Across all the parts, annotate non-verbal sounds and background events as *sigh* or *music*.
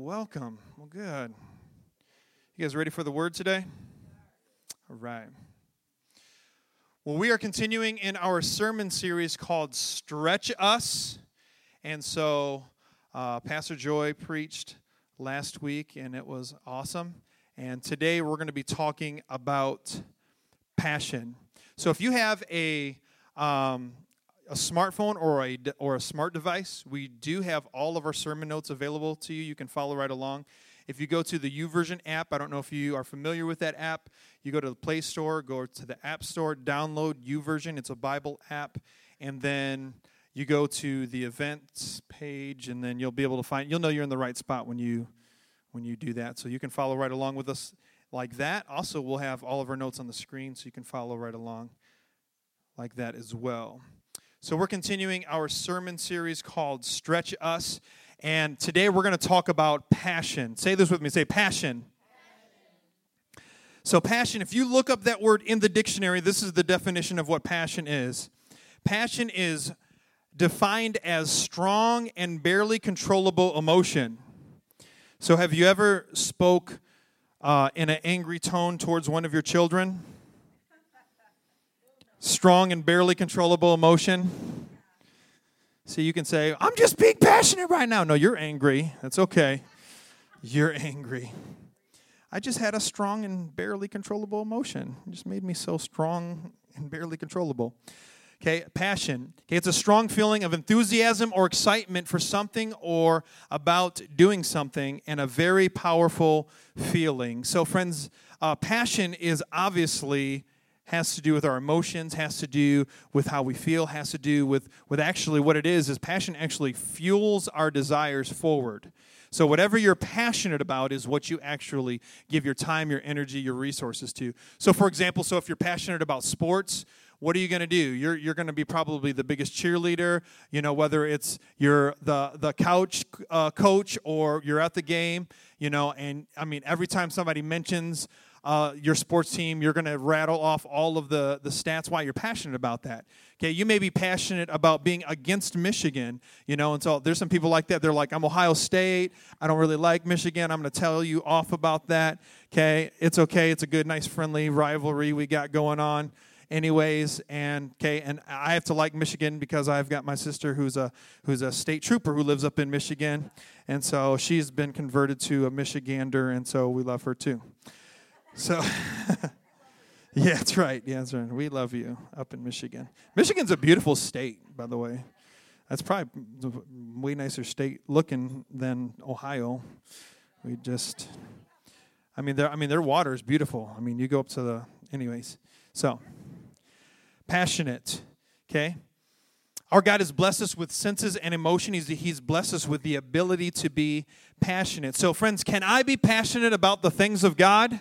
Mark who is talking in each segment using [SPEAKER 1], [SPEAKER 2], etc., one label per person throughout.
[SPEAKER 1] Welcome. Well, good. You guys ready for the word today? All right. Well, we are continuing in our sermon series called Stretch Us. And so, uh, Pastor Joy preached last week, and it was awesome. And today we're going to be talking about passion. So, if you have a um, a smartphone or a or a smart device, we do have all of our sermon notes available to you. You can follow right along. If you go to the YouVersion app, I don't know if you are familiar with that app. You go to the Play Store, go to the App Store, download YouVersion. It's a Bible app, and then you go to the events page, and then you'll be able to find. You'll know you're in the right spot when you when you do that. So you can follow right along with us like that. Also, we'll have all of our notes on the screen, so you can follow right along like that as well. So, we're continuing our sermon series called Stretch Us. And today we're going to talk about passion. Say this with me say passion. passion. So, passion, if you look up that word in the dictionary, this is the definition of what passion is. Passion is defined as strong and barely controllable emotion. So, have you ever spoke uh, in an angry tone towards one of your children? Strong and barely controllable emotion. So you can say, I'm just being passionate right now. No, you're angry. That's okay. You're angry. I just had a strong and barely controllable emotion. It just made me so strong and barely controllable. Okay, passion. Okay, it's a strong feeling of enthusiasm or excitement for something or about doing something, and a very powerful feeling. So, friends, uh, passion is obviously has to do with our emotions, has to do with how we feel, has to do with, with actually what it is, is passion actually fuels our desires forward. So, whatever you're passionate about is what you actually give your time, your energy, your resources to. So, for example, so if you're passionate about sports, what are you going to do? You're, you're going to be probably the biggest cheerleader, you know, whether it's you're the, the couch uh, coach or you're at the game, you know, and I mean, every time somebody mentions uh, your sports team, you're going to rattle off all of the, the stats why you're passionate about that. Okay, you may be passionate about being against Michigan, you know, and so there's some people like that. They're like, I'm Ohio State. I don't really like Michigan. I'm going to tell you off about that. Okay, it's okay. It's a good, nice, friendly rivalry we got going on anyways and okay and i have to like michigan because i've got my sister who's a who's a state trooper who lives up in michigan and so she's been converted to a michigander and so we love her too so, *laughs* yeah, that's right. Yeah, that's right. We love you up in Michigan. Michigan's a beautiful state, by the way. That's probably way nicer state looking than Ohio. We just, I mean, their, I mean, their water is beautiful. I mean, you go up to the, anyways. So, passionate. Okay. Our God has blessed us with senses and emotion. He's, he's blessed us with the ability to be passionate. So, friends, can I be passionate about the things of God?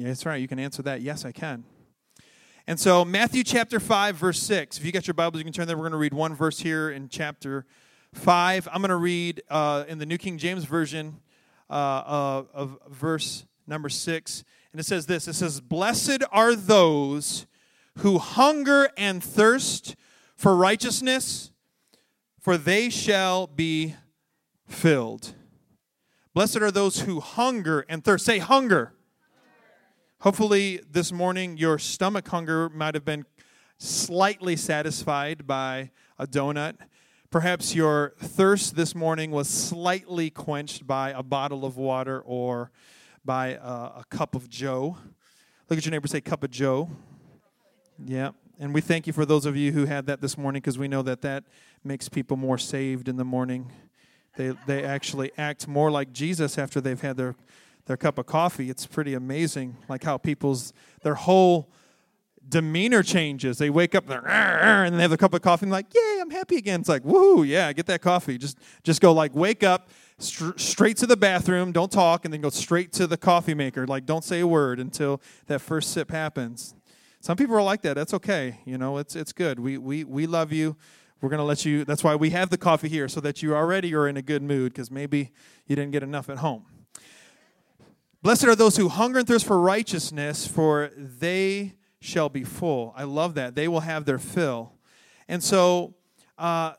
[SPEAKER 1] Yeah, that's right. You can answer that. Yes, I can. And so, Matthew chapter 5, verse 6. If you got your Bibles, you can turn there. We're going to read one verse here in chapter 5. I'm going to read uh, in the New King James Version uh, uh, of verse number 6. And it says this It says, Blessed are those who hunger and thirst for righteousness, for they shall be filled. Blessed are those who hunger and thirst. Say, hunger Hopefully, this morning, your stomach hunger might have been slightly satisfied by a donut. Perhaps your thirst this morning was slightly quenched by a bottle of water or by a, a cup of Joe. Look at your neighbor say, cup of Joe. Yeah. And we thank you for those of you who had that this morning because we know that that makes people more saved in the morning. They, they actually act more like Jesus after they've had their their cup of coffee, it's pretty amazing, like how people's their whole demeanor changes. They wake up and they have a cup of coffee and like, yay, I'm happy again. It's like, woohoo, yeah, get that coffee. Just just go like wake up, st- straight to the bathroom, don't talk, and then go straight to the coffee maker. Like don't say a word until that first sip happens. Some people are like that. That's okay. You know, it's it's good. We we we love you. We're going to let you that's why we have the coffee here so that you already are in a good mood because maybe you didn't get enough at home. Blessed are those who hunger and thirst for righteousness, for they shall be full. I love that. They will have their fill. And so, uh,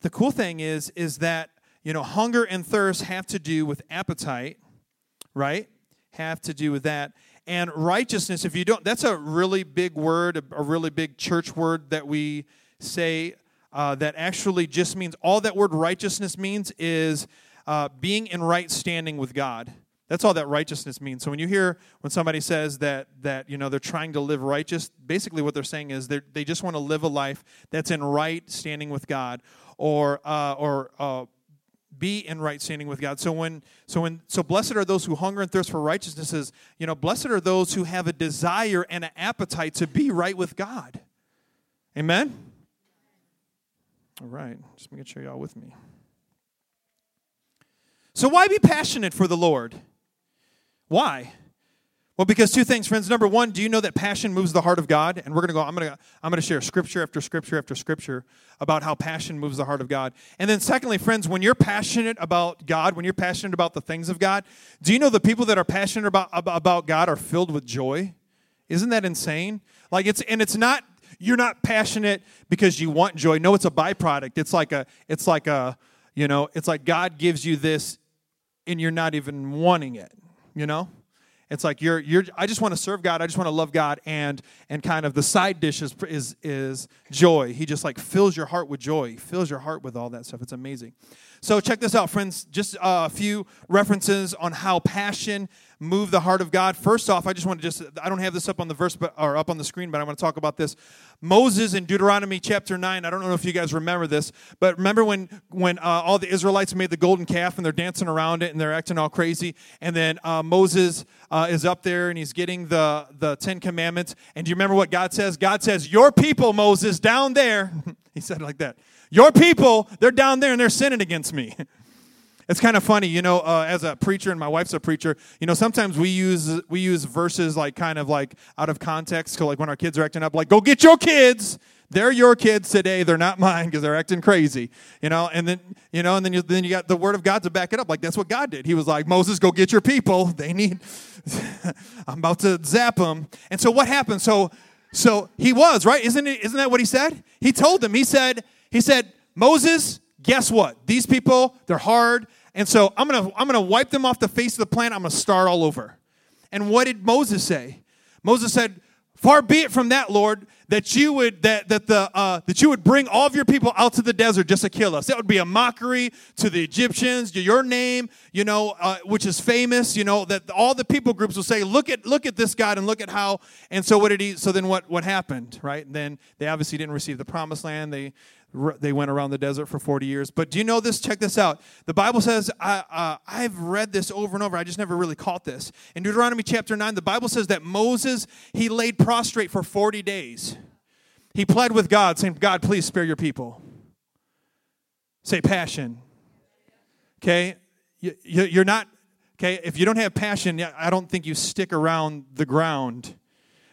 [SPEAKER 1] the cool thing is, is that you know, hunger and thirst have to do with appetite, right? Have to do with that. And righteousness, if you don't, that's a really big word, a really big church word that we say uh, that actually just means all that word righteousness means is uh, being in right standing with God. That's all that righteousness means. So when you hear when somebody says that that you know they're trying to live righteous, basically what they're saying is they they just want to live a life that's in right standing with God, or uh, or uh, be in right standing with God. So when so when so blessed are those who hunger and thirst for righteousness is, you know, blessed are those who have a desire and an appetite to be right with God. Amen. All right, just making sure y'all with me. So why be passionate for the Lord? Why? Well, because two things, friends. Number one, do you know that passion moves the heart of God? And we're gonna go. I'm gonna I'm gonna share scripture after scripture after scripture about how passion moves the heart of God. And then, secondly, friends, when you're passionate about God, when you're passionate about the things of God, do you know the people that are passionate about about God are filled with joy? Isn't that insane? Like it's and it's not you're not passionate because you want joy. No, it's a byproduct. It's like a it's like a you know it's like God gives you this, and you're not even wanting it you know? It's like you're you're I just want to serve God. I just want to love God and and kind of the side dish is is is joy. He just like fills your heart with joy. He fills your heart with all that stuff. It's amazing. So check this out friends, just a few references on how passion move the heart of God. First off, I just want to just, I don't have this up on the verse, but, or up on the screen, but I want to talk about this. Moses in Deuteronomy chapter 9, I don't know if you guys remember this, but remember when, when uh, all the Israelites made the golden calf and they're dancing around it and they're acting all crazy? And then uh, Moses uh, is up there and he's getting the, the Ten Commandments. And do you remember what God says? God says, Your people, Moses, down there, *laughs* he said it like that. Your people, they're down there and they're sinning against me. *laughs* It's kind of funny, you know, uh, as a preacher and my wife's a preacher, you know, sometimes we use we use verses like kind of like out of context, so like when our kids are acting up, like, go get your kids. They're your kids today. They're not *laughs* mine because they're acting crazy, you know. And then, you know, and then you, then you got the word of God to back it up. Like that's what God did. He was like, Moses, go get your people. *laughs* They need. I'm about to zap them. And so what happened? So, so he was right. Isn't it? Isn't that what he said? He told them. He said. He said, Moses, guess what? These people, they're hard. And so I'm going to I'm going to wipe them off the face of the planet. I'm going to start all over. And what did Moses say? Moses said, Far be it from that, Lord, that you would that that the uh, that you would bring all of your people out to the desert just to kill us. That would be a mockery to the Egyptians. Your name, you know, uh, which is famous. You know that all the people groups will say, "Look at look at this God and look at how." And so what did he? So then what what happened? Right? And then they obviously didn't receive the promised land. They they went around the desert for 40 years. But do you know this? Check this out. The Bible says, I, uh, I've read this over and over. I just never really caught this. In Deuteronomy chapter 9, the Bible says that Moses, he laid prostrate for 40 days. He pled with God, saying, God, please spare your people. Say passion. Okay? You're not, okay? If you don't have passion, I don't think you stick around the ground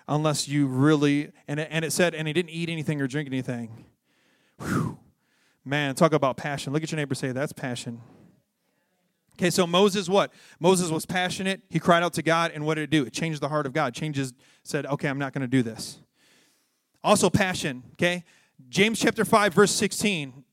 [SPEAKER 1] unless you really, and it, and it said, and he didn't eat anything or drink anything. Whew. Man, talk about passion. Look at your neighbor say, that's passion. Okay, so Moses, what? Moses was passionate. He cried out to God, and what did it do? It changed the heart of God. Changes, said, okay, I'm not going to do this. Also, passion, okay? James chapter 5, verse 16,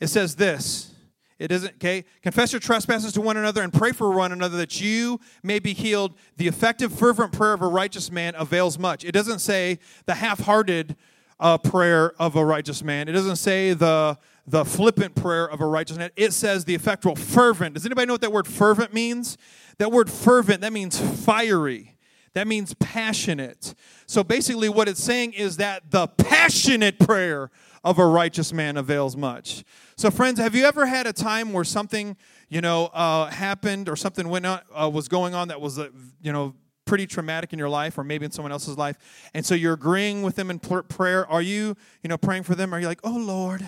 [SPEAKER 1] it says this. It isn't, okay? Confess your trespasses to one another and pray for one another that you may be healed. The effective, fervent prayer of a righteous man avails much. It doesn't say the half hearted uh, prayer of a righteous man. It doesn't say the the flippant prayer of a righteous man. It says the effectual, fervent. Does anybody know what that word fervent means? That word fervent, that means fiery. That means passionate. So basically, what it's saying is that the passionate prayer of a righteous man avails much. So, friends, have you ever had a time where something, you know, uh, happened or something went on, uh, was going on that was, uh, you know, pretty traumatic in your life or maybe in someone else's life and so you're agreeing with them in prayer are you you know praying for them? Are you like oh lord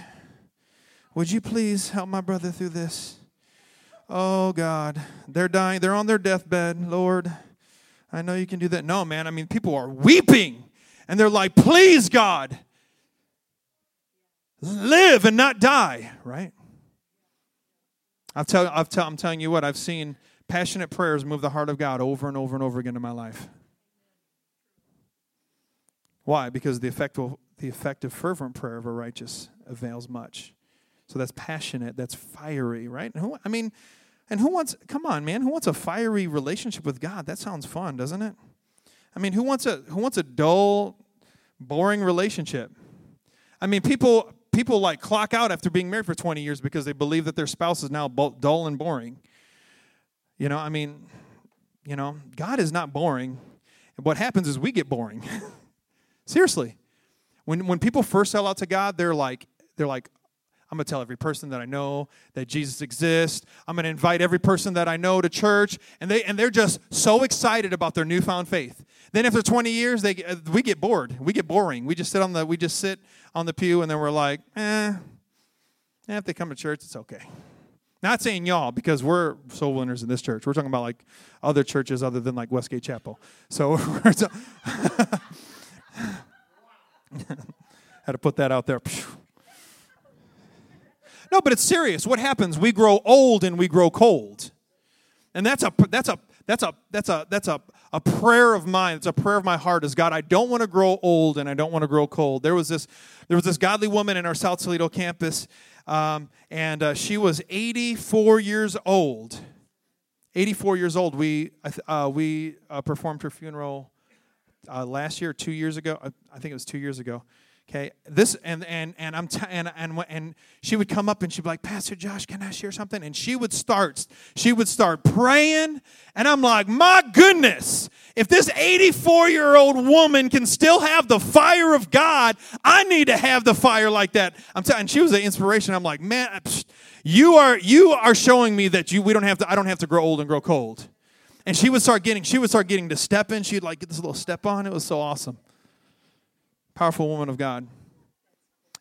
[SPEAKER 1] would you please help my brother through this? Oh god they're dying they're on their deathbed lord i know you can do that. No man i mean people are weeping and they're like please god live and not die right? I'll tell, I'll tell, I'm telling you what, I've seen Passionate prayers move the heart of God over and over and over again in my life. Why? Because the effective, the effective fervent prayer of a righteous avails much. So that's passionate, that's fiery, right? And who, I mean, and who wants, come on, man, who wants a fiery relationship with God? That sounds fun, doesn't it? I mean, who wants a who wants a dull, boring relationship? I mean, people people like clock out after being married for 20 years because they believe that their spouse is now dull and boring. You know, I mean, you know, God is not boring. What happens is we get boring. *laughs* Seriously. When when people first sell out to God, they're like they're like I'm going to tell every person that I know that Jesus exists. I'm going to invite every person that I know to church. And, they, and they're just so excited about their newfound faith. Then after 20 years, they, we get bored. We get boring. We just sit on the, we just sit on the pew and then we're like, eh, eh if they come to church, it's okay. Not saying y'all, because we're soul winners in this church. We're talking about like other churches other than like Westgate Chapel. So *laughs* *laughs* had to put that out there. No, but it's serious. What happens? We grow old and we grow cold. And that's a that's a that's a that's a that's a, a prayer of mine. It's a prayer of my heart is God, I don't want to grow old and I don't want to grow cold. There was this there was this godly woman in our South Toledo campus, um, and uh, she was 84 years old. 84 years old. We uh, we uh, performed her funeral uh, last year, two years ago. I think it was two years ago. Okay, this and and and I'm t- and and and she would come up and she'd be like, Pastor Josh, can I share something? And she would start, she would start praying, and I'm like, my goodness, if this 84 year old woman can still have the fire of God, I need to have the fire like that. I'm telling. She was an inspiration. I'm like, man, you are you are showing me that you we don't have to. I don't have to grow old and grow cold. And she would start getting, she would start getting to step in. She'd like get this little step on. It was so awesome powerful woman of God.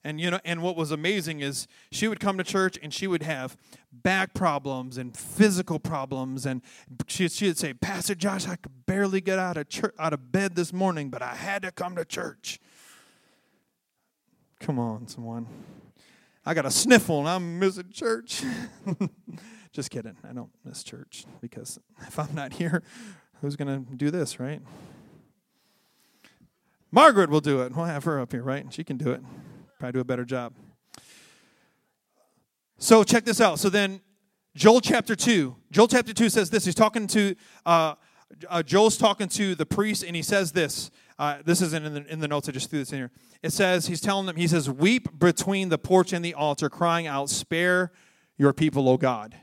[SPEAKER 1] And you know, and what was amazing is she would come to church and she would have back problems and physical problems, and she she'd say, "Pastor Josh, I could barely get out of church, out of bed this morning, but I had to come to church." Come on, someone. I got a sniffle and I'm missing church. *laughs* Just kidding. I don't miss church because if I'm not here, who's going to do this, right? Margaret will do it. We'll have her up here, right? She can do it. Probably do a better job. So check this out. So then, Joel chapter 2. Joel chapter 2 says this. He's talking to, uh, uh, Joel's talking to the priest, and he says this. Uh, this isn't in the, in the notes, I just threw this in here. It says, he's telling them, he says, Weep between the porch and the altar, crying out, Spare your people, O God.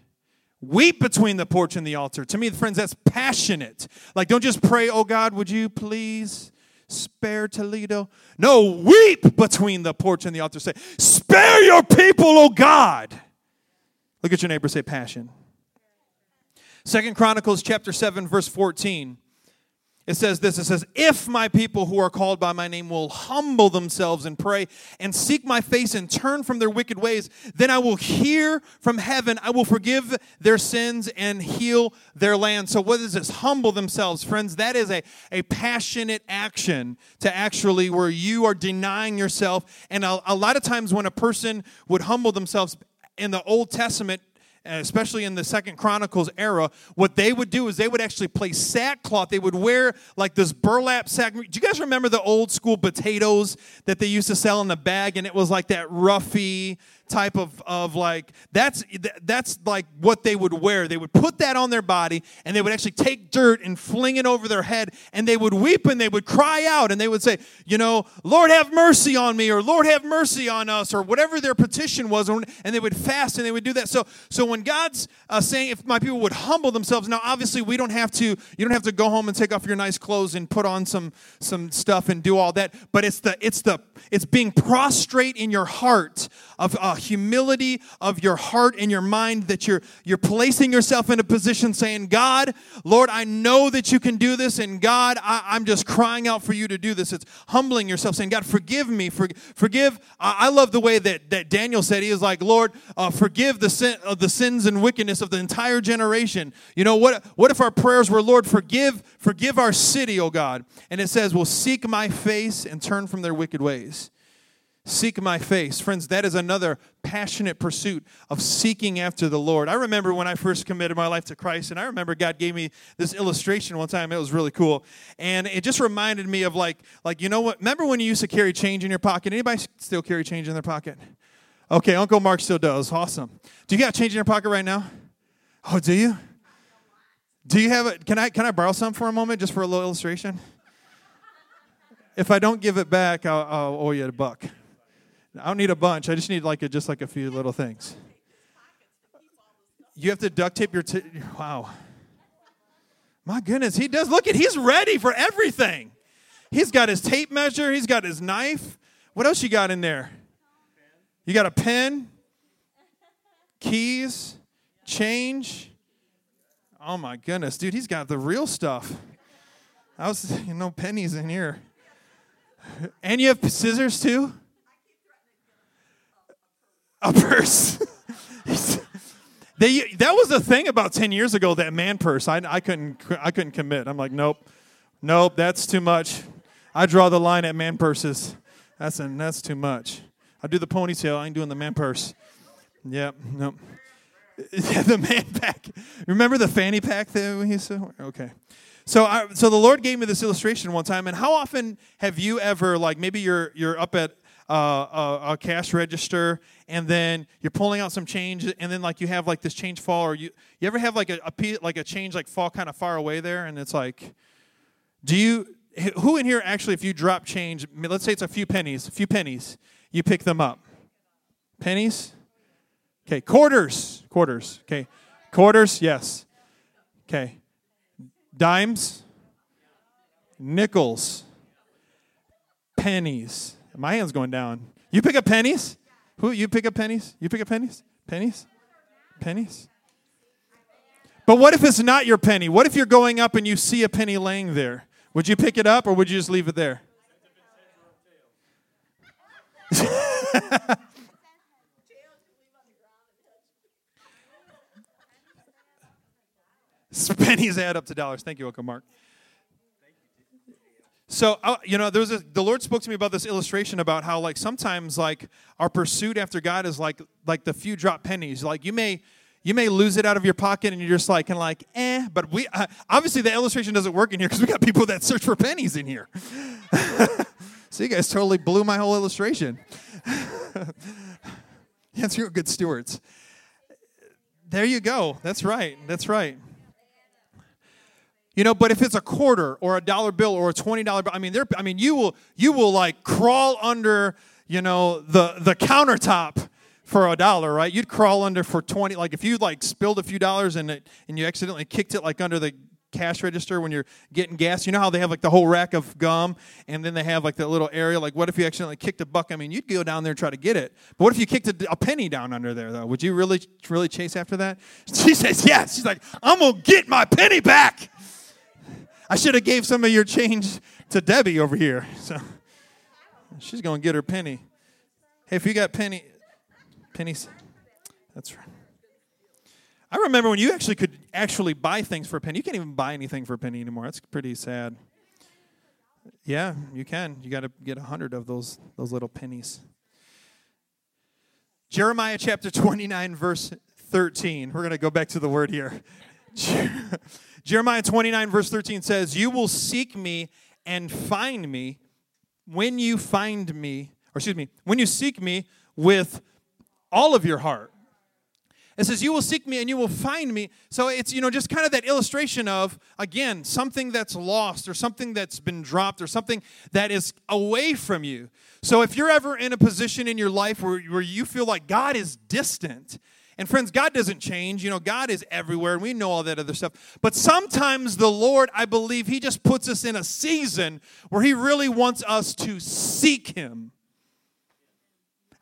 [SPEAKER 1] Weep between the porch and the altar. To me, friends, that's passionate. Like, don't just pray, Oh God, would you please spare Toledo. No, weep between the porch and the altar. Say, spare your people, O God. Look at your neighbor, say passion. Second Chronicles chapter 7, verse 14. It says this it says, If my people who are called by my name will humble themselves and pray and seek my face and turn from their wicked ways, then I will hear from heaven. I will forgive their sins and heal their land. So, what is this? Humble themselves, friends. That is a, a passionate action to actually where you are denying yourself. And a, a lot of times, when a person would humble themselves in the Old Testament, especially in the second chronicles era what they would do is they would actually place sackcloth. They would wear like this burlap sack. Do you guys remember the old school potatoes that they used to sell in the bag? And it was like that roughy type of, of like that's that's like what they would wear. They would put that on their body and they would actually take dirt and fling it over their head and they would weep and they would cry out and they would say you know lord have mercy on me or lord have mercy on us or whatever their petition was and they would fast and they would do that. So so when god's uh, saying if my people would humble themselves now obviously we don't have to you don't have to go home and take off your nice clothes and put on some some stuff and do all that but it's the it's the it's being prostrate in your heart of uh, humility of your heart and your mind that you're you're placing yourself in a position saying, God, Lord, I know that you can do this, and God, I, am just crying out for you to do this. It's humbling yourself, saying, God, forgive me. For, forgive. I, I love the way that, that Daniel said, he is like, Lord, uh, forgive the sin of the sins and wickedness of the entire generation. You know, what what if our prayers were, Lord, forgive, forgive our city, oh God? And it says, Well, seek my face and turn from their wicked ways seek my face. Friends, that is another passionate pursuit of seeking after the Lord. I remember when I first committed my life to Christ, and I remember God gave me this illustration one time. It was really cool. And it just reminded me of like, like you know what? Remember when you used to carry change in your pocket? Anybody still carry change in their pocket? Okay, Uncle Mark still does. Awesome. Do you got change in your pocket right now? Oh, do you? Do you have it? Can I can I borrow some for a moment, just for a little illustration? If I don't give it back, I'll, I'll owe you a buck. I don't need a bunch. I just need like a, just like a few little things. You have to duct tape your. T- wow. My goodness, he does. Look at he's ready for everything. He's got his tape measure. He's got his knife. What else you got in there? You got a pen, keys, change. Oh my goodness, dude, he's got the real stuff. I was, you know, pennies in here. And you have scissors too? A purse. *laughs* they, that was the thing about 10 years ago, that man purse. I, I, couldn't, I couldn't commit. I'm like, nope, nope, that's too much. I draw the line at man purses. That's, a, that's too much. I do the ponytail, I ain't doing the man purse. Yep, nope. Yeah, *laughs* the man pack. Remember the fanny pack that we used to? Okay. So, I, so the Lord gave me this illustration one time, and how often have you ever, like, maybe you're you're up at uh, a, a, cash register, and then you're pulling out some change, and then like you have like this change fall, or you you ever have like a, a like a change like fall kind of far away there, and it's like, do you who in here actually, if you drop change, let's say it's a few pennies, a few pennies, you pick them up, pennies, okay, quarters, quarters, okay, quarters, yes, okay dimes, nickels, pennies. My hand's going down. You pick up pennies? Who you pick up pennies? You pick up pennies? Pennies? Pennies? But what if it's not your penny? What if you're going up and you see a penny laying there? Would you pick it up or would you just leave it there? *laughs* pennies add up to dollars. Thank you, Uncle Mark. So uh, you know, there was a, the Lord spoke to me about this illustration about how like sometimes like our pursuit after God is like like the few drop pennies. Like you may you may lose it out of your pocket and you're just like and like eh. But we uh, obviously the illustration doesn't work in here because we got people that search for pennies in here. *laughs* so you guys totally blew my whole illustration. *laughs* yes, you're good stewards. There you go. That's right. That's right. You know, but if it's a quarter or a dollar bill or a twenty dollar bill, I mean, there. I mean, you will you will like crawl under, you know, the the countertop for a dollar, right? You'd crawl under for twenty. Like if you like spilled a few dollars and it and you accidentally kicked it like under the cash register when you're getting gas. You know how they have like the whole rack of gum and then they have like that little area. Like, what if you accidentally kicked a buck? I mean, you'd go down there and try to get it. But what if you kicked a, a penny down under there, though? Would you really, really chase after that? *laughs* She says, yes. She's like, I'm going to get my penny back. I should have gave some of your change to Debbie over here. So she's going to get her penny. Hey, if you got penny pennies, that's right. I remember when you actually could actually buy things for a penny. You can't even buy anything for a penny anymore. That's pretty sad. Yeah, you can. You got to get a hundred of those those little pennies. Jeremiah chapter 29, verse 13. We're going to go back to the word here. *laughs* Jeremiah 29, verse 13 says, You will seek me and find me when you find me, or excuse me, when you seek me with all of your heart. It says, You will seek me and you will find me. So it's, you know, just kind of that illustration of, again, something that's lost or something that's been dropped or something that is away from you. So if you're ever in a position in your life where, where you feel like God is distant, and friends, God doesn't change. You know, God is everywhere, and we know all that other stuff. But sometimes the Lord, I believe, He just puts us in a season where He really wants us to seek Him.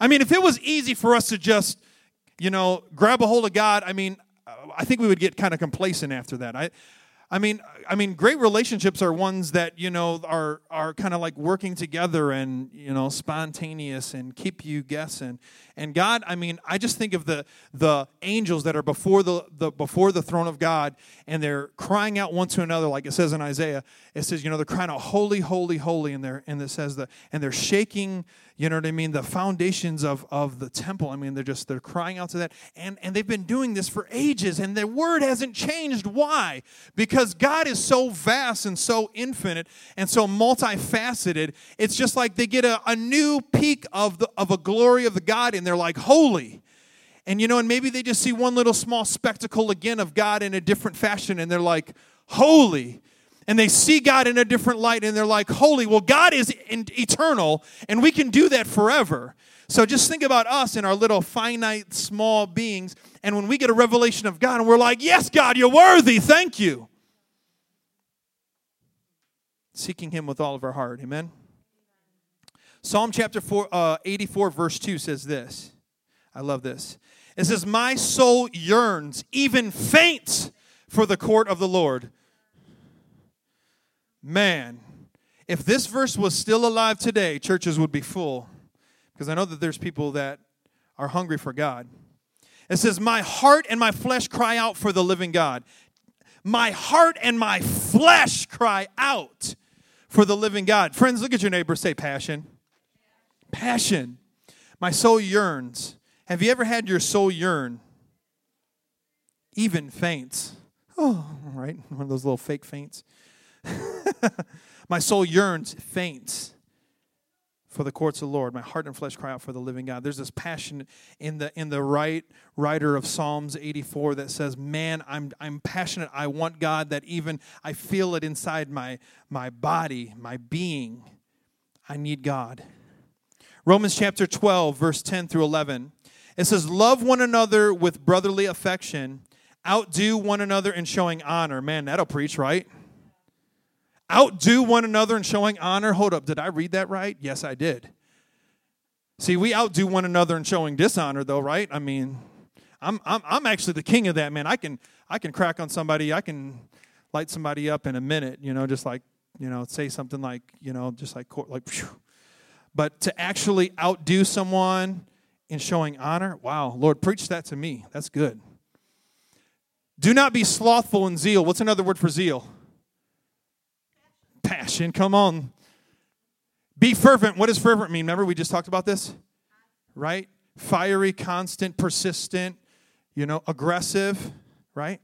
[SPEAKER 1] I mean, if it was easy for us to just, you know, grab a hold of God, I mean, I think we would get kind of complacent after that. I, I mean, I mean, great relationships are ones that you know are are kind of like working together and you know spontaneous and keep you guessing. And God, I mean, I just think of the the angels that are before the, the before the throne of God, and they're crying out one to another, like it says in Isaiah. It says, you know, they're crying out, "Holy, holy, holy," and they're and it says the and they're shaking, you know what I mean? The foundations of, of the temple. I mean, they're just they're crying out to that. And and they've been doing this for ages, and their word hasn't changed. Why? Because God is so vast and so infinite and so multifaceted. It's just like they get a, a new peek of the of a glory of the God, and they're like, holy. And you know, and maybe they just see one little small spectacle again of God in a different fashion, and they're like, holy and they see God in a different light and they're like, holy, well, God is eternal and we can do that forever. So just think about us and our little finite, small beings. And when we get a revelation of God and we're like, yes, God, you're worthy, thank you. Seeking Him with all of our heart. Amen. Psalm chapter four, uh, 84, verse 2 says this. I love this. It says, My soul yearns, even faints, for the court of the Lord. Man, if this verse was still alive today, churches would be full. Because I know that there's people that are hungry for God. It says, My heart and my flesh cry out for the living God. My heart and my flesh cry out for the living God. Friends, look at your neighbor, say passion. Passion. My soul yearns. Have you ever had your soul yearn? Even faints. Oh, right. One of those little fake faints. *laughs* My soul yearns, faints for the courts of the Lord. My heart and flesh cry out for the living God. There's this passion in the in the right writer of Psalms 84 that says, "Man, I'm I'm passionate. I want God that even I feel it inside my my body, my being. I need God." Romans chapter 12 verse 10 through 11. It says, "Love one another with brotherly affection, outdo one another in showing honor." Man, that'll preach, right? Outdo one another in showing honor. Hold up, did I read that right? Yes, I did. See, we outdo one another in showing dishonor, though, right? I mean, I'm, I'm, I'm actually the king of that, man. I can, I can crack on somebody, I can light somebody up in a minute, you know, just like, you know, say something like, you know, just like, like, phew. but to actually outdo someone in showing honor, wow, Lord, preach that to me. That's good. Do not be slothful in zeal. What's another word for zeal? Passion. Come on. Be fervent. What does fervent mean? Remember, we just talked about this? Right? Fiery, constant, persistent, you know, aggressive, right?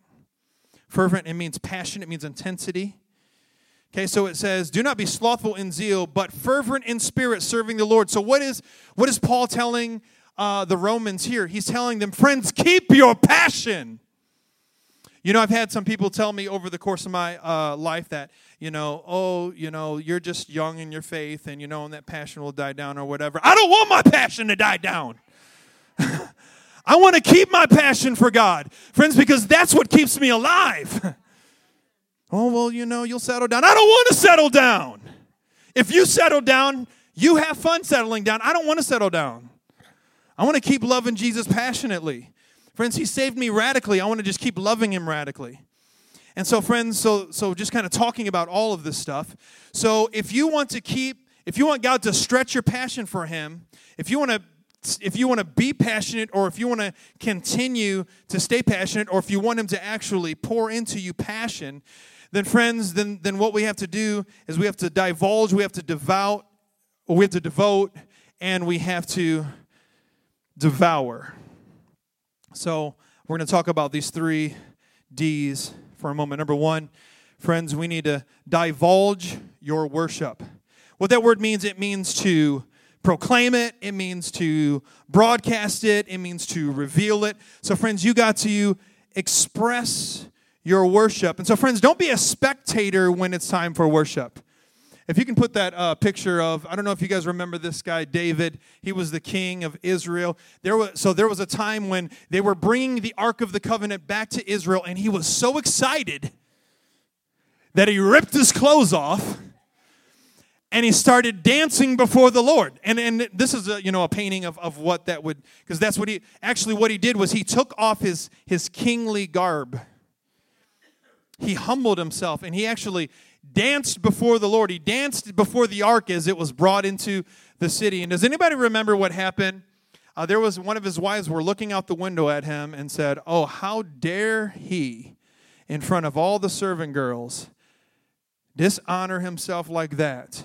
[SPEAKER 1] Fervent, it means passion, it means intensity. Okay, so it says, "Do not be slothful in zeal, but fervent in spirit, serving the Lord." So, what is what is Paul telling uh, the Romans here? He's telling them, friends, keep your passion. You know, I've had some people tell me over the course of my uh, life that, you know, oh, you know, you're just young in your faith and, you know, and that passion will die down or whatever. I don't want my passion to die down. *laughs* I want to keep my passion for God, friends, because that's what keeps me alive. *laughs* oh, well, you know, you'll settle down. I don't want to settle down. If you settle down, you have fun settling down. I don't want to settle down. I want to keep loving Jesus passionately. Friends, he saved me radically. I want to just keep loving him radically. And so, friends, so so just kind of talking about all of this stuff. So if you want to keep, if you want God to stretch your passion for him, if you want to if you want to be passionate or if you want to continue to stay passionate or if you want him to actually pour into you passion then friends then then what we have to do is we have to divulge we have to devout we have to devote and we have to devour so, we're going to talk about these three D's for a moment. Number one, friends, we need to divulge your worship. What that word means, it means to proclaim it, it means to broadcast it, it means to reveal it. So, friends, you got to express your worship. And so, friends, don't be a spectator when it's time for worship. If you can put that uh, picture of, I don't know if you guys remember this guy, David. He was the king of Israel. There was, so there was a time when they were bringing the Ark of the Covenant back to Israel, and he was so excited that he ripped his clothes off and he started dancing before the Lord. And, and this is a, you know, a painting of, of what that would, because that's what he, actually what he did was he took off his, his kingly garb. He humbled himself and he actually, danced before the Lord. He danced before the ark as it was brought into the city. And does anybody remember what happened? Uh, there was one of his wives were looking out the window at him and said, "Oh, how dare he, in front of all the servant girls, dishonor himself like that?"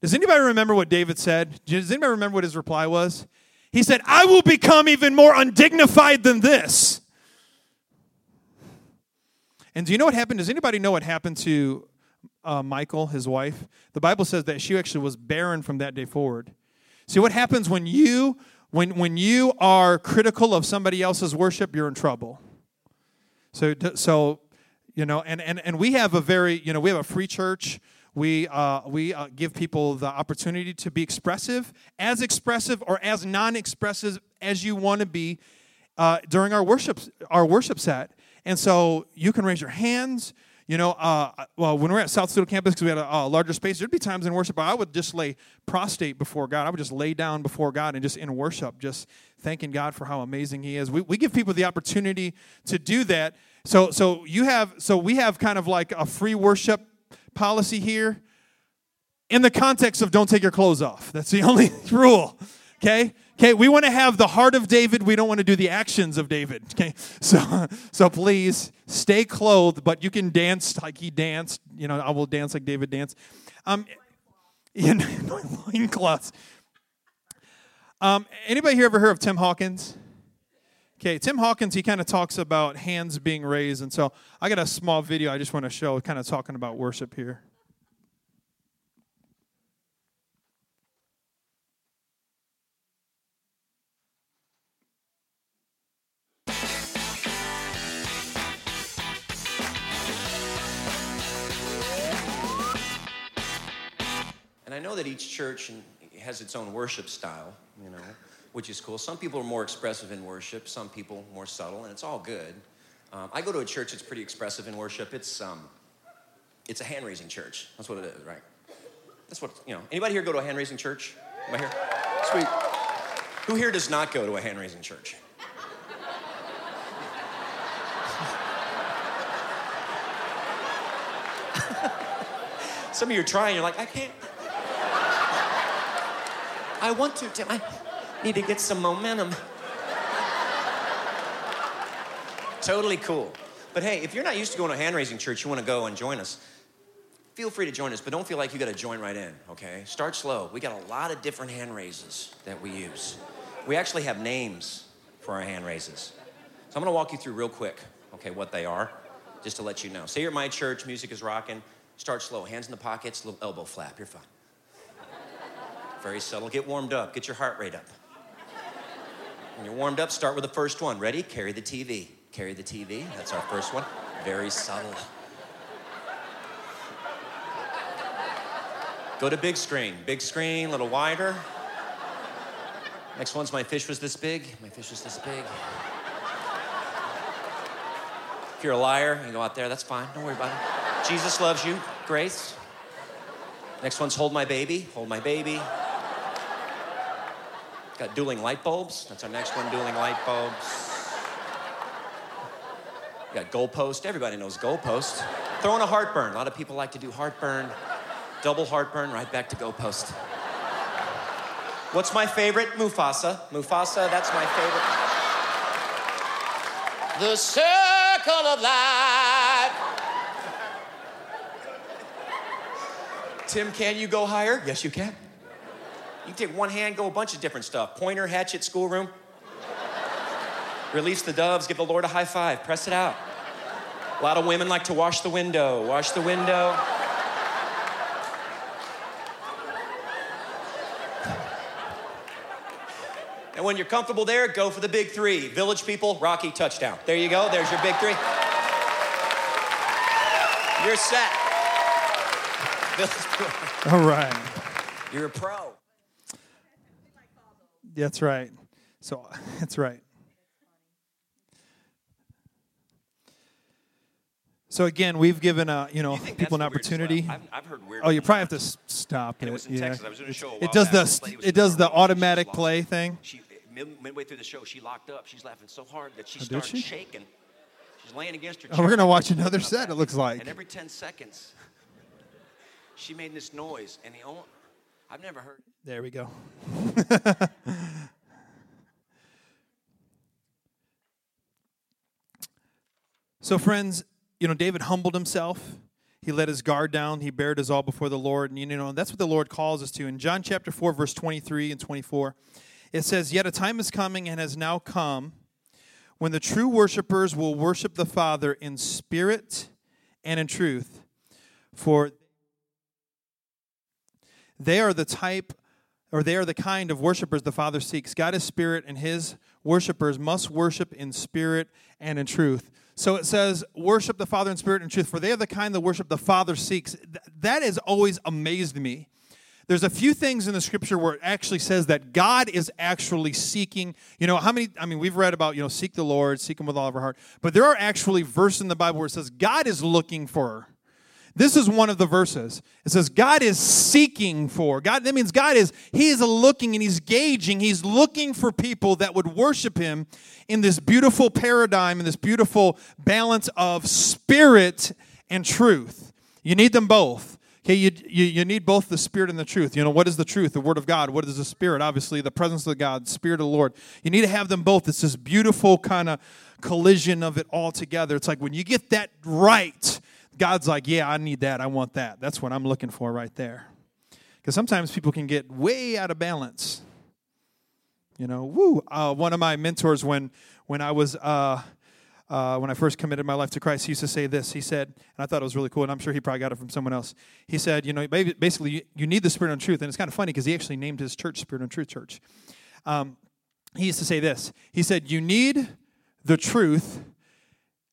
[SPEAKER 1] Does anybody remember what David said? Does anybody remember what his reply was? He said, I will become even more undignified than this. And do you know what happened? Does anybody know what happened to uh, Michal, his wife? The Bible says that she actually was barren from that day forward. See what happens when you when when you are critical of somebody else's worship, you're in trouble. So so you know, and and and we have a very you know we have a free church. We, uh, we uh, give people the opportunity to be expressive, as expressive or as non expressive as you want to be uh, during our worship, our worship set. And so you can raise your hands. You know, uh, well, when we're at South Steel campus, because we had a, a, larger space, there'd be times in worship I would just lay prostrate before God. I would just lay down before God and just in worship, just thanking God for how amazing He is. We, we give people the opportunity to do that. So, so you have, so we have kind of like a free worship policy here in the context of don't take your clothes off. That's the *laughs* only rule. Okay? Okay, we want to have the heart of David. We don't want to do the actions of David. Okay, *laughs* so so please stay clothed, but you can dance like he danced. You know, I will dance like David danced. Um, *laughs* in loincloths. Um, anybody here ever heard of Tim Hawkins? Okay, Tim Hawkins, he kind of talks about hands being raised. And so I got a small video I just want to show, kind of talking about worship here.
[SPEAKER 2] I know that each church has its own worship style, you know which is cool. Some people are more expressive in worship, some people more subtle, and it's all good. Um, I go to a church that's pretty expressive in worship. It's, um, it's a hand raising church. That's what it is, right? That's what, you know. Anybody here go to a hand raising church? Am I here? Sweet. Who here does not go to a hand raising church? *laughs* Some of you are trying, you're like, I can't. I want to, Tim. I, Need to get some momentum. totally cool. But hey, if you're not used to going to a hand raising church, you want to go and join us, feel free to join us, but don't feel like you got to join right in, okay? Start slow. We got a lot of different hand raises that we use. We actually have names for our hand raises. So I'm going to walk you through real quick, okay, what they are, just to let you know. Say you're at my church, music is rocking. Start slow, hands in the pockets, little elbow flap. You're fine. Very subtle. Get warmed up. Get your heart rate up. When you're warmed up, start with the first one. Ready? Carry the TV. Carry the TV. That's our first one. Very subtle. Go to big screen. Big screen, a little wider. Next one's my fish was this big. My fish was this big. If you're a liar, you go out there, that's fine. Don't worry about it. Jesus loves you. Grace. Next one's hold my baby. Hold my baby. Got dueling light bulbs. That's our next one, dueling light bulbs. We got goalpost. Everybody knows goalpost. Throwing a heartburn. A lot of people like to do heartburn. Double heartburn, right back to goalpost. What's my favorite? Mufasa. Mufasa, that's my favorite. The circle of life. Tim, can you go higher? Yes, you can. You take one hand, go a bunch of different stuff. Pointer, hatchet, schoolroom. Release the doves, give the Lord a high five, press it out. A lot of women like to wash the window, wash the window. And when you're comfortable there, go for the big three. Village people, Rocky, touchdown. There you go, there's your big three. You're set. *laughs*
[SPEAKER 1] All right.
[SPEAKER 2] You're a pro.
[SPEAKER 1] That's right. So *laughs* that's right. So again, we've given uh, you know
[SPEAKER 2] you
[SPEAKER 1] people an opportunity.
[SPEAKER 2] I've, I've, heard weird.
[SPEAKER 1] Oh, you probably have to stop
[SPEAKER 2] and
[SPEAKER 1] it.
[SPEAKER 2] it was in
[SPEAKER 1] yeah.
[SPEAKER 2] Texas. I was doing a show.
[SPEAKER 1] It does the it does the automatic play thing.
[SPEAKER 2] She midway through the show, she locked up. She's laughing so hard that she
[SPEAKER 1] oh,
[SPEAKER 2] started
[SPEAKER 1] she?
[SPEAKER 2] shaking. She's laying against her.
[SPEAKER 1] Oh, we're gonna watch another set. It looks like.
[SPEAKER 2] And every ten seconds, she made this noise, and the only I've never heard.
[SPEAKER 1] There we go. *laughs* so, friends, you know, David humbled himself. He let his guard down. He bared his all before the Lord. And, you know, that's what the Lord calls us to. In John chapter 4, verse 23 and 24, it says, Yet a time is coming and has now come when the true worshipers will worship the Father in spirit and in truth. For they are the type or they are the kind of worshipers the Father seeks. God is spirit, and his worshipers must worship in spirit and in truth. So it says, worship the Father in spirit and truth, for they are the kind that worship the Father seeks. That has always amazed me. There's a few things in the scripture where it actually says that God is actually seeking. You know, how many, I mean, we've read about, you know, seek the Lord, seek Him with all of our heart, but there are actually verses in the Bible where it says God is looking for this is one of the verses. It says, God is seeking for. God, that means God is, He is looking and He's gauging. He's looking for people that would worship Him in this beautiful paradigm, in this beautiful balance of spirit and truth. You need them both. Okay, you, you, you need both the spirit and the truth. You know, what is the truth? The word of God. What is the spirit? Obviously, the presence of God, spirit of the Lord. You need to have them both. It's this beautiful kind of collision of it all together. It's like when you get that right, God's like, yeah, I need that. I want that. That's what I'm looking for right there. Because sometimes people can get way out of balance. You know, woo. Uh, one of my mentors, when when I was uh, uh, when I first committed my life to Christ, he used to say this. He said, and I thought it was really cool, and I'm sure he probably got it from someone else. He said, you know, basically, you need the Spirit and Truth, and it's kind of funny because he actually named his church Spirit and Truth Church. Um, he used to say this. He said, you need the truth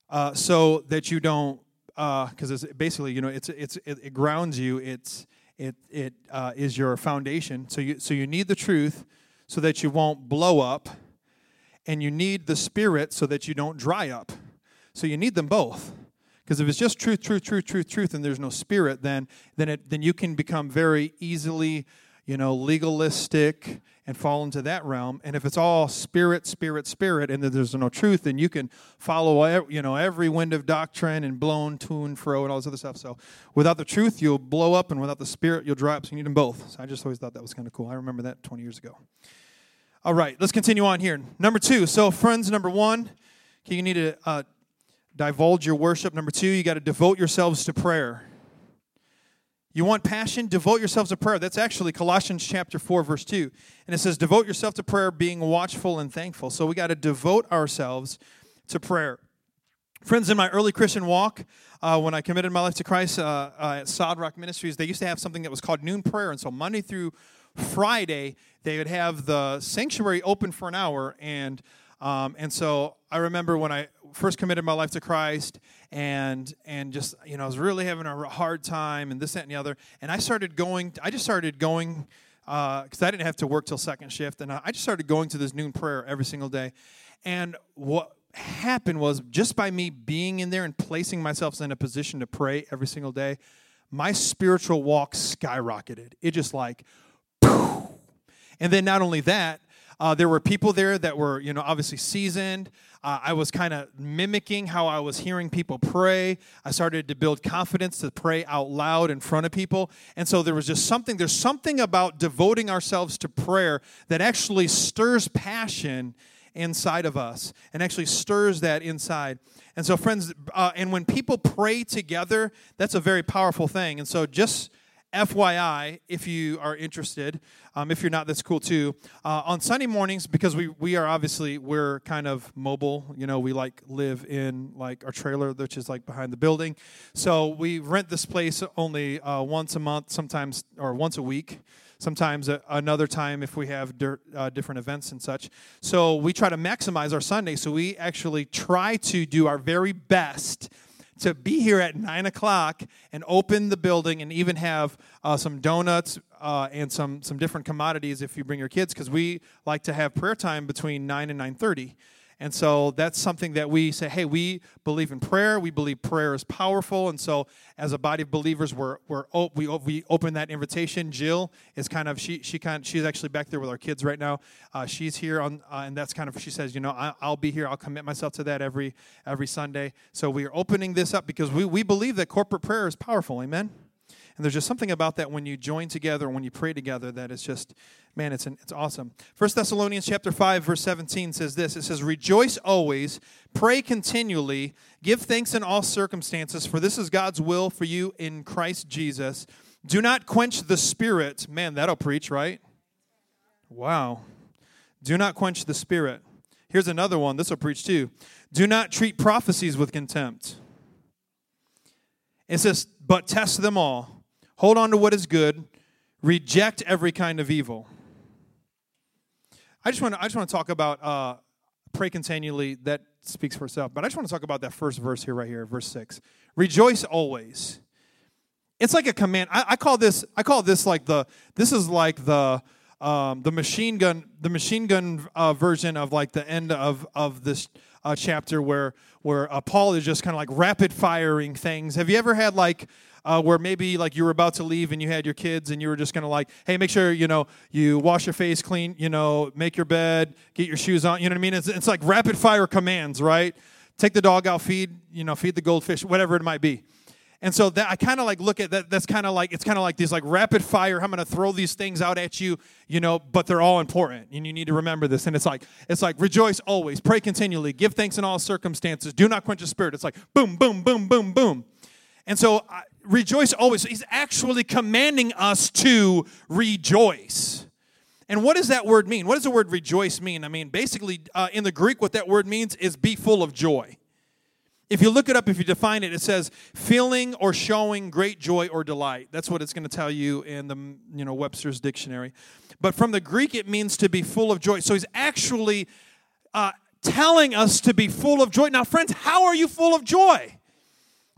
[SPEAKER 1] uh, so that you don't because uh, it's basically you know it's it's it, it grounds you. It's it it uh, is your foundation. So you so you need the truth so that you won't blow up, and you need the spirit so that you don't dry up. So you need them both. Because if it's just truth, truth, truth, truth, truth, and there's no spirit, then then it then you can become very easily you know, legalistic and fall into that realm. And if it's all spirit, spirit, spirit, and that there's no truth, then you can follow, you know, every wind of doctrine and blown to and fro and all this other stuff. So without the truth, you'll blow up, and without the spirit, you'll dry up. So you need them both. So I just always thought that was kind of cool. I remember that 20 years ago. All right, let's continue on here. Number two. So friends, number one, you need to uh, divulge your worship. Number two, you got to devote yourselves to prayer. You want passion? Devote yourselves to prayer. That's actually Colossians chapter 4, verse 2. And it says, Devote yourself to prayer, being watchful and thankful. So we got to devote ourselves to prayer. Friends, in my early Christian walk, uh, when I committed my life to Christ uh, uh, at Sod Rock Ministries, they used to have something that was called noon prayer. And so Monday through Friday, they would have the sanctuary open for an hour. And um, and so I remember when I first committed my life to Christ and and just you know I was really having a hard time and this that and the other. And I started going I just started going because uh, I didn't have to work till second shift. And I just started going to this noon prayer every single day. And what happened was just by me being in there and placing myself in a position to pray every single day my spiritual walk skyrocketed. It just like and then not only that uh, there were people there that were, you know, obviously seasoned. Uh, I was kind of mimicking how I was hearing people pray. I started to build confidence to pray out loud in front of people. And so there was just something, there's something about devoting ourselves to prayer that actually stirs passion inside of us and actually stirs that inside. And so, friends, uh, and when people pray together, that's a very powerful thing. And so, just FYI, if you are interested, um, if you're not, that's cool too. Uh, on Sunday mornings, because we we are obviously we're kind of mobile. You know, we like live in like our trailer, which is like behind the building. So we rent this place only uh, once a month, sometimes or once a week. Sometimes a, another time if we have dirt, uh, different events and such. So we try to maximize our Sunday. So we actually try to do our very best to be here at 9 o'clock and open the building and even have uh, some donuts uh, and some, some different commodities if you bring your kids because we like to have prayer time between 9 and 9.30 and so that's something that we say, hey, we believe in prayer. We believe prayer is powerful. And so as a body of believers, we're, we're we, we open that invitation. Jill is kind of, she, she kind of, she's actually back there with our kids right now. Uh, she's here on, uh, and that's kind of, she says, you know, I, will be here. I'll commit myself to that every, every Sunday. So we are opening this up because we, we believe that corporate prayer is powerful. Amen. And there's just something about that when you join together, when you pray together, that is just, man, it's, an, it's awesome. 1 Thessalonians chapter 5, verse 17 says this. It says, Rejoice always, pray continually, give thanks in all circumstances, for this is God's will for you in Christ Jesus. Do not quench the spirit. Man, that'll preach, right? Wow. Do not quench the spirit. Here's another one. This will preach too. Do not treat prophecies with contempt. It says, but test them all hold on to what is good, reject every kind of evil. I just want to, I just want to talk about uh, pray continually. That speaks for itself. But I just want to talk about that first verse here, right here, verse six. Rejoice always. It's like a command. I, I call this. I call this like the. This is like the. Um, the machine gun, the machine gun uh, version of like the end of of this uh, chapter where where uh, Paul is just kind of like rapid firing things. Have you ever had like uh, where maybe like you were about to leave and you had your kids and you were just gonna like, hey, make sure you know you wash your face clean, you know, make your bed, get your shoes on. You know what I mean? It's, it's like rapid fire commands, right? Take the dog out, feed you know, feed the goldfish, whatever it might be. And so that I kind of like look at that. That's kind of like it's kind of like these like rapid fire. I'm going to throw these things out at you, you know, but they're all important, and you need to remember this. And it's like it's like rejoice always, pray continually, give thanks in all circumstances, do not quench the spirit. It's like boom, boom, boom, boom, boom. And so uh, rejoice always. He's actually commanding us to rejoice. And what does that word mean? What does the word rejoice mean? I mean, basically, uh, in the Greek, what that word means is be full of joy. If you look it up, if you define it, it says feeling or showing great joy or delight. That's what it's going to tell you in the you know Webster's dictionary. But from the Greek, it means to be full of joy. So he's actually uh, telling us to be full of joy. Now, friends, how are you full of joy?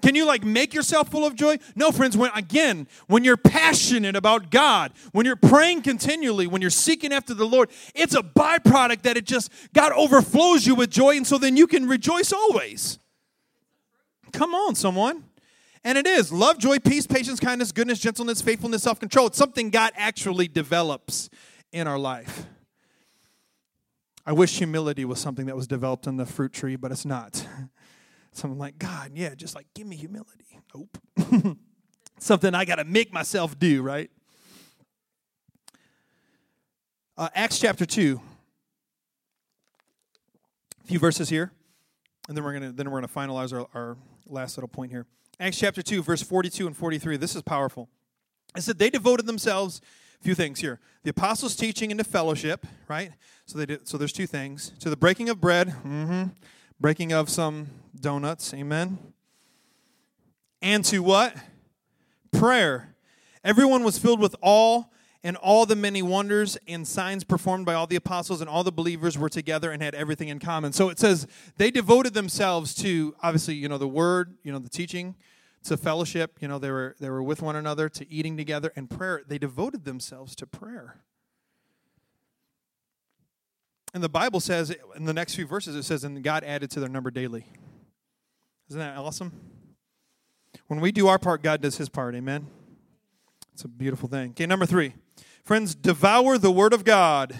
[SPEAKER 1] Can you like make yourself full of joy? No, friends, when again, when you're passionate about God, when you're praying continually, when you're seeking after the Lord, it's a byproduct that it just God overflows you with joy, and so then you can rejoice always. Come on, someone. And it is love, joy, peace, patience, kindness, goodness, gentleness, faithfulness, self control. It's something God actually develops in our life. I wish humility was something that was developed in the fruit tree, but it's not. *laughs* Something like, God, yeah, just like give me humility. Nope. *laughs* something I got to make myself do, right? Uh, Acts chapter 2. A few verses here. And then we're gonna then we're gonna finalize our, our last little point here. Acts chapter 2, verse 42 and 43. This is powerful. It said they devoted themselves, a few things here. The apostles' teaching into fellowship, right? So they did, so there's two things. To the breaking of bread, mm-hmm, breaking of some donuts, amen. And to what? Prayer. Everyone was filled with awe and all the many wonders and signs performed by all the apostles and all the believers were together and had everything in common. So it says they devoted themselves to obviously, you know, the word, you know, the teaching, to fellowship, you know, they were they were with one another, to eating together and prayer. They devoted themselves to prayer. And the Bible says in the next few verses, it says, and God added to their number daily. Isn't that awesome? When we do our part, God does his part. Amen. It's a beautiful thing. Okay, number three. Friends, devour the word of God.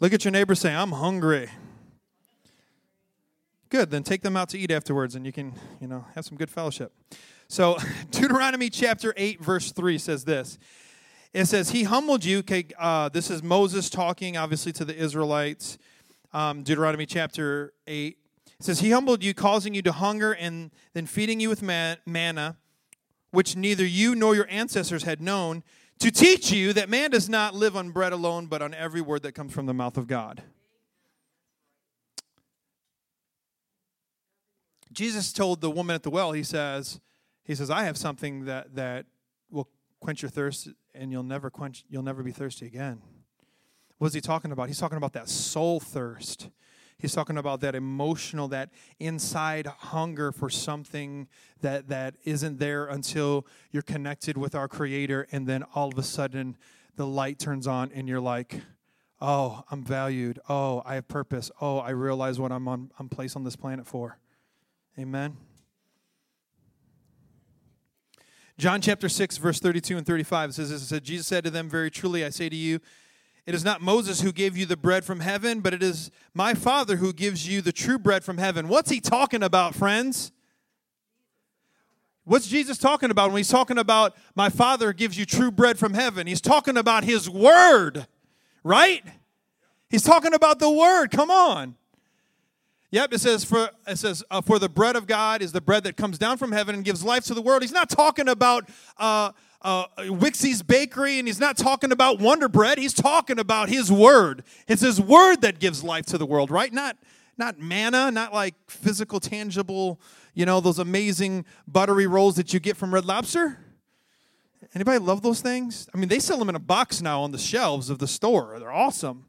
[SPEAKER 1] Look at your neighbor say, I'm hungry. Good, then take them out to eat afterwards and you can, you know, have some good fellowship. So, *laughs* Deuteronomy chapter 8, verse 3 says this it says, He humbled you. Okay, uh, this is Moses talking, obviously, to the Israelites. Um, Deuteronomy chapter 8. It says, He humbled you, causing you to hunger, and then feeding you with man- manna, which neither you nor your ancestors had known, to teach you that man does not live on bread alone, but on every word that comes from the mouth of God. Jesus told the woman at the well, he says, he says, I have something that, that will quench your thirst and you'll never quench you'll never be thirsty again. What is he talking about? He's talking about that soul thirst. He's talking about that emotional, that inside hunger for something that, that isn't there until you're connected with our Creator, and then all of a sudden the light turns on, and you're like, "Oh, I'm valued. Oh, I have purpose. Oh, I realize what I'm on. I'm placed on this planet for." Amen. John chapter 6, verse 32 and 35 says this. It Jesus said to them, Very truly I say to you, it is not Moses who gave you the bread from heaven, but it is my Father who gives you the true bread from heaven. What's he talking about, friends? What's Jesus talking about when he's talking about my Father gives you true bread from heaven? He's talking about his word, right? He's talking about the word. Come on. Yep, it says for it says uh, for the bread of God is the bread that comes down from heaven and gives life to the world. He's not talking about uh, uh, Wixey's Bakery and he's not talking about Wonder Bread. He's talking about His Word. It's His Word that gives life to the world, right? Not not manna, not like physical, tangible, you know, those amazing buttery rolls that you get from Red Lobster. Anybody love those things? I mean, they sell them in a box now on the shelves of the store. They're awesome.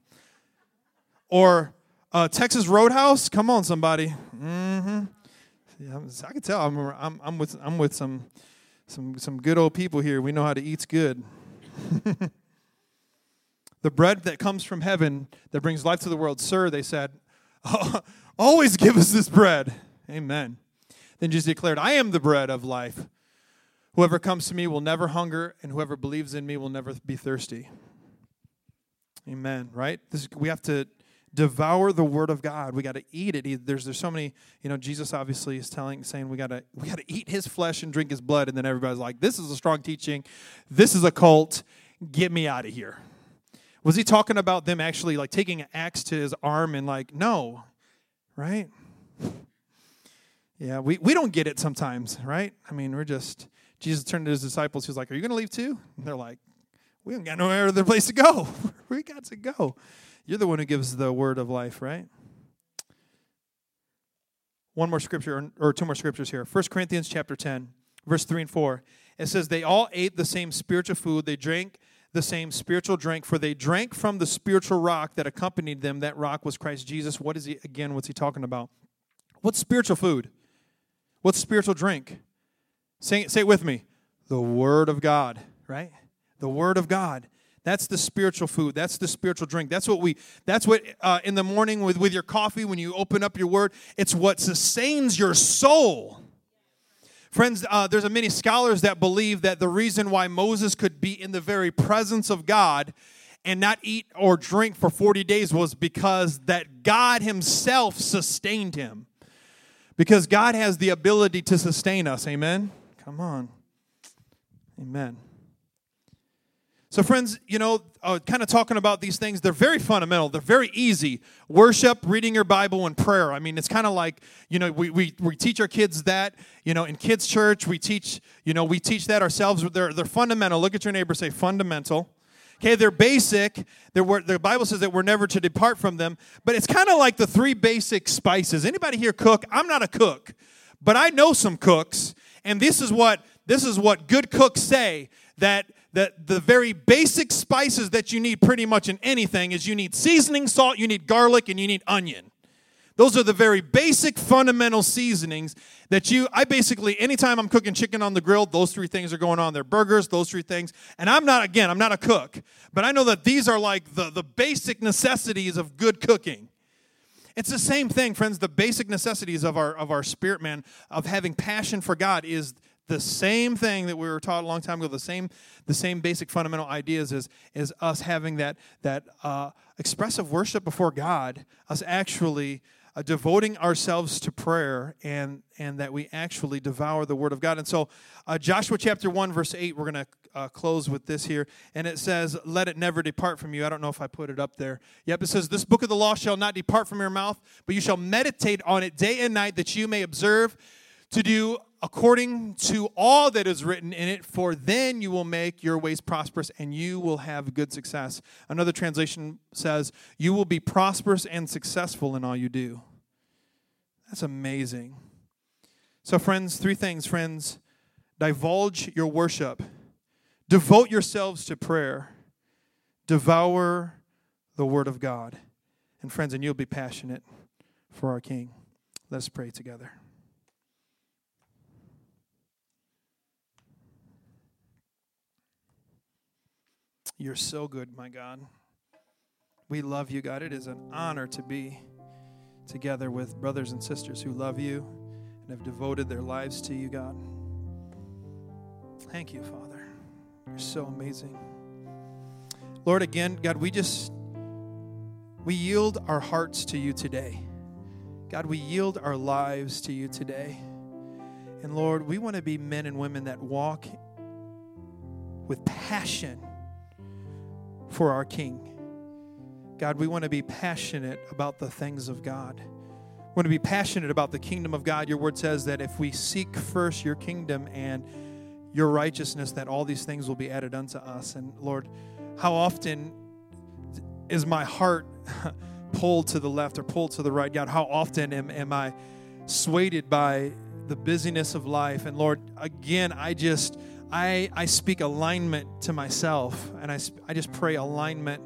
[SPEAKER 1] Or uh, Texas Roadhouse. Come on, somebody. Mm-hmm. Yeah, I can tell. I'm, I'm, I'm with I'm with some some some good old people here. We know how to eat's good. *laughs* the bread that comes from heaven that brings life to the world, sir. They said, *laughs* always give us this bread. Amen. Then Jesus declared, I am the bread of life. Whoever comes to me will never hunger, and whoever believes in me will never be thirsty. Amen. Right? This, we have to devour the word of God. We got to eat it. There's there's so many, you know, Jesus obviously is telling saying we got to we got to eat his flesh and drink his blood and then everybody's like this is a strong teaching. This is a cult. Get me out of here. Was he talking about them actually like taking an axe to his arm and like no. Right? Yeah, we, we don't get it sometimes, right? I mean, we're just Jesus turned to his disciples. He was like, Are you going to leave too? And they're like, We don't got no other place to go. *laughs* we got to go. You're the one who gives the word of life, right? One more scripture, or two more scriptures here. 1 Corinthians chapter 10, verse 3 and 4. It says, They all ate the same spiritual food, they drank the same spiritual drink, for they drank from the spiritual rock that accompanied them. That rock was Christ Jesus. What is he, again, what's he talking about? What's spiritual food? What's spiritual drink? Say, say it with me. The Word of God, right? The Word of God. That's the spiritual food. That's the spiritual drink. That's what we. That's what uh, in the morning with with your coffee when you open up your word. It's what sustains your soul. Friends, uh, there's a many scholars that believe that the reason why Moses could be in the very presence of God and not eat or drink for 40 days was because that God himself sustained him. Because God has the ability to sustain us. Amen. Come on. Amen. So, friends, you know, uh, kind of talking about these things, they're very fundamental. They're very easy. Worship, reading your Bible, and prayer. I mean, it's kind of like, you know, we, we, we teach our kids that, you know, in kids' church, we teach, you know, we teach that ourselves. They're, they're fundamental. Look at your neighbor, say fundamental. Okay, they're basic. They're, the Bible says that we're never to depart from them. But it's kind of like the three basic spices. Anybody here cook? I'm not a cook, but I know some cooks, and this is what this is what good cooks say that that the very basic spices that you need pretty much in anything is you need seasoning, salt, you need garlic, and you need onion. Those are the very basic fundamental seasonings that you, I basically, anytime I'm cooking chicken on the grill, those three things are going on. They're burgers, those three things. And I'm not, again, I'm not a cook, but I know that these are like the, the basic necessities of good cooking. It's the same thing, friends. The basic necessities of our of our spirit man, of having passion for God, is the same thing that we were taught a long time ago the same the same basic fundamental ideas is is us having that that uh, expressive worship before god us actually uh, devoting ourselves to prayer and and that we actually devour the word of god. And so uh, joshua chapter 1 verse 8 we're going to uh, close with this here. And it says let it never depart from you. I don't know if i put it up there. Yep it says this book of the law shall not depart from your mouth but you shall meditate on it day and night that you may observe to do according to all that is written in it, for then you will make your ways prosperous and you will have good success. Another translation says, You will be prosperous and successful in all you do. That's amazing. So, friends, three things, friends divulge your worship, devote yourselves to prayer, devour the Word of God. And, friends, and you'll be passionate for our King. Let's pray together. You're so good, my God. We love you, God. It is an honor to be together with brothers and sisters who love you and have devoted their lives to you, God. Thank you, Father. You're so amazing. Lord, again, God, we just we yield our hearts to you today. God, we yield our lives to you today. And Lord, we want to be men and women that walk with passion for our King. God, we want to be passionate about the things of God. We want to be passionate about the kingdom of God. Your word says that if we seek first your kingdom and your righteousness, that all these things will be added unto us. And Lord, how often is my heart *laughs* pulled to the left or pulled to the right? God, how often am, am I swayed by the busyness of life? And Lord, again, I just I, I speak alignment to myself, and I, I just pray alignment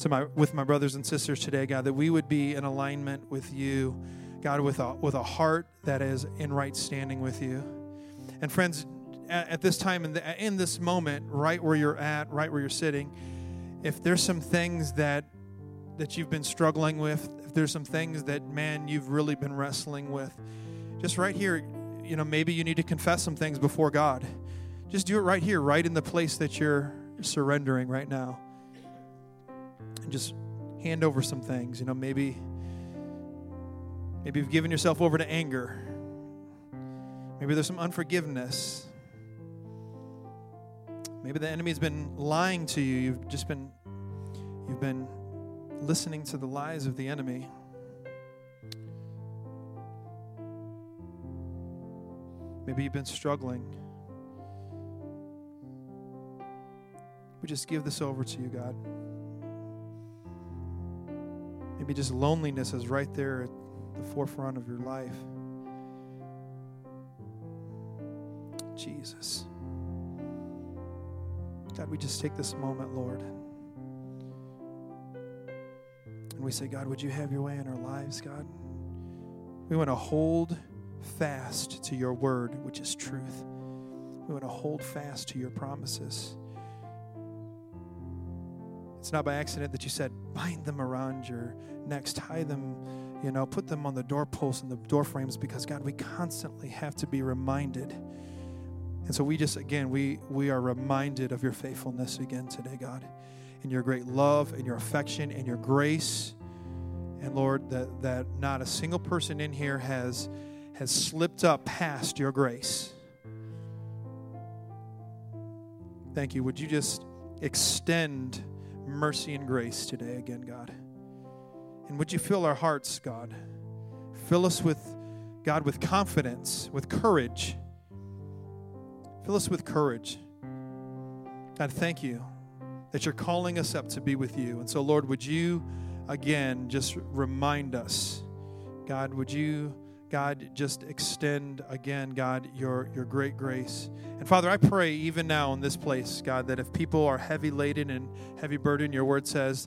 [SPEAKER 1] to my with my brothers and sisters today, God, that we would be in alignment with you, God, with a with a heart that is in right standing with you. And friends, at, at this time in, this moment, right where you're at, right where you're sitting, if there's some things that that you've been struggling with, if there's some things that man you've really been wrestling with, just right here, you know, maybe you need to confess some things before God. Just do it right here, right in the place that you're surrendering right now. And just hand over some things. You know, maybe maybe you've given yourself over to anger. Maybe there's some unforgiveness. Maybe the enemy's been lying to you. You've just been you've been listening to the lies of the enemy. Maybe you've been struggling. We just give this over to you, God. Maybe just loneliness is right there at the forefront of your life. Jesus. God, we just take this moment, Lord. And we say, God, would you have your way in our lives, God? We want to hold fast to your word, which is truth. We want to hold fast to your promises. It's not by accident that you said, bind them around your necks, tie them, you know, put them on the doorposts and the door frames because, God, we constantly have to be reminded. And so we just, again, we, we are reminded of your faithfulness again today, God, and your great love and your affection and your grace. And Lord, that, that not a single person in here has, has slipped up past your grace. Thank you. Would you just extend mercy and grace today again, God. And would you fill our hearts, God? Fill us with, God, with confidence, with courage. Fill us with courage. God, thank you that you're calling us up to be with you. And so, Lord, would you again just remind us, God, would you God, just extend again, God, your, your great grace. And Father, I pray even now in this place, God, that if people are heavy laden and heavy burdened, your word says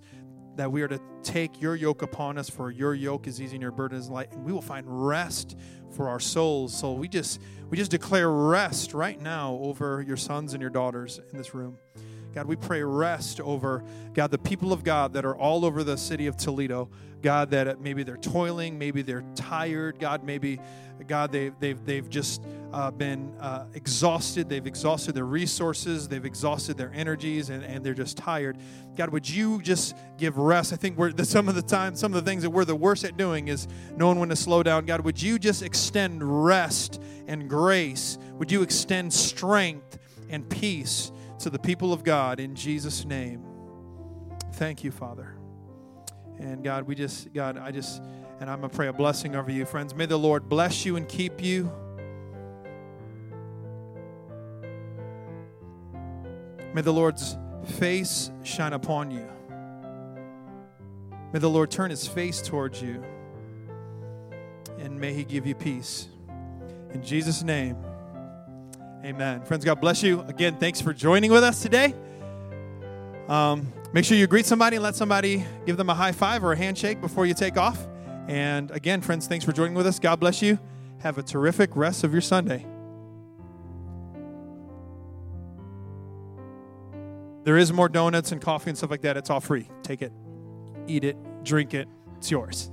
[SPEAKER 1] that we are to take your yoke upon us, for your yoke is easy and your burden is light, and we will find rest for our souls. So we just we just declare rest right now over your sons and your daughters in this room. God, we pray rest over, God, the people of God that are all over the city of Toledo. God, that maybe they're toiling, maybe they're tired. God, maybe, God, they've, they've, they've just uh, been uh, exhausted. They've exhausted their resources, they've exhausted their energies, and, and they're just tired. God, would you just give rest? I think we're the, some of the time, some of the things that we're the worst at doing is knowing when to slow down. God, would you just extend rest and grace? Would you extend strength and peace? To the people of God in Jesus' name. Thank you, Father. And God, we just, God, I just, and I'm going to pray a blessing over you, friends. May the Lord bless you and keep you. May the Lord's face shine upon you. May the Lord turn his face towards you. And may he give you peace. In Jesus' name. Amen. Friends, God bless you. Again, thanks for joining with us today. Um, make sure you greet somebody and let somebody give them a high five or a handshake before you take off. And again, friends, thanks for joining with us. God bless you. Have a terrific rest of your Sunday. There is more donuts and coffee and stuff like that. It's all free. Take it, eat it, drink it. It's yours.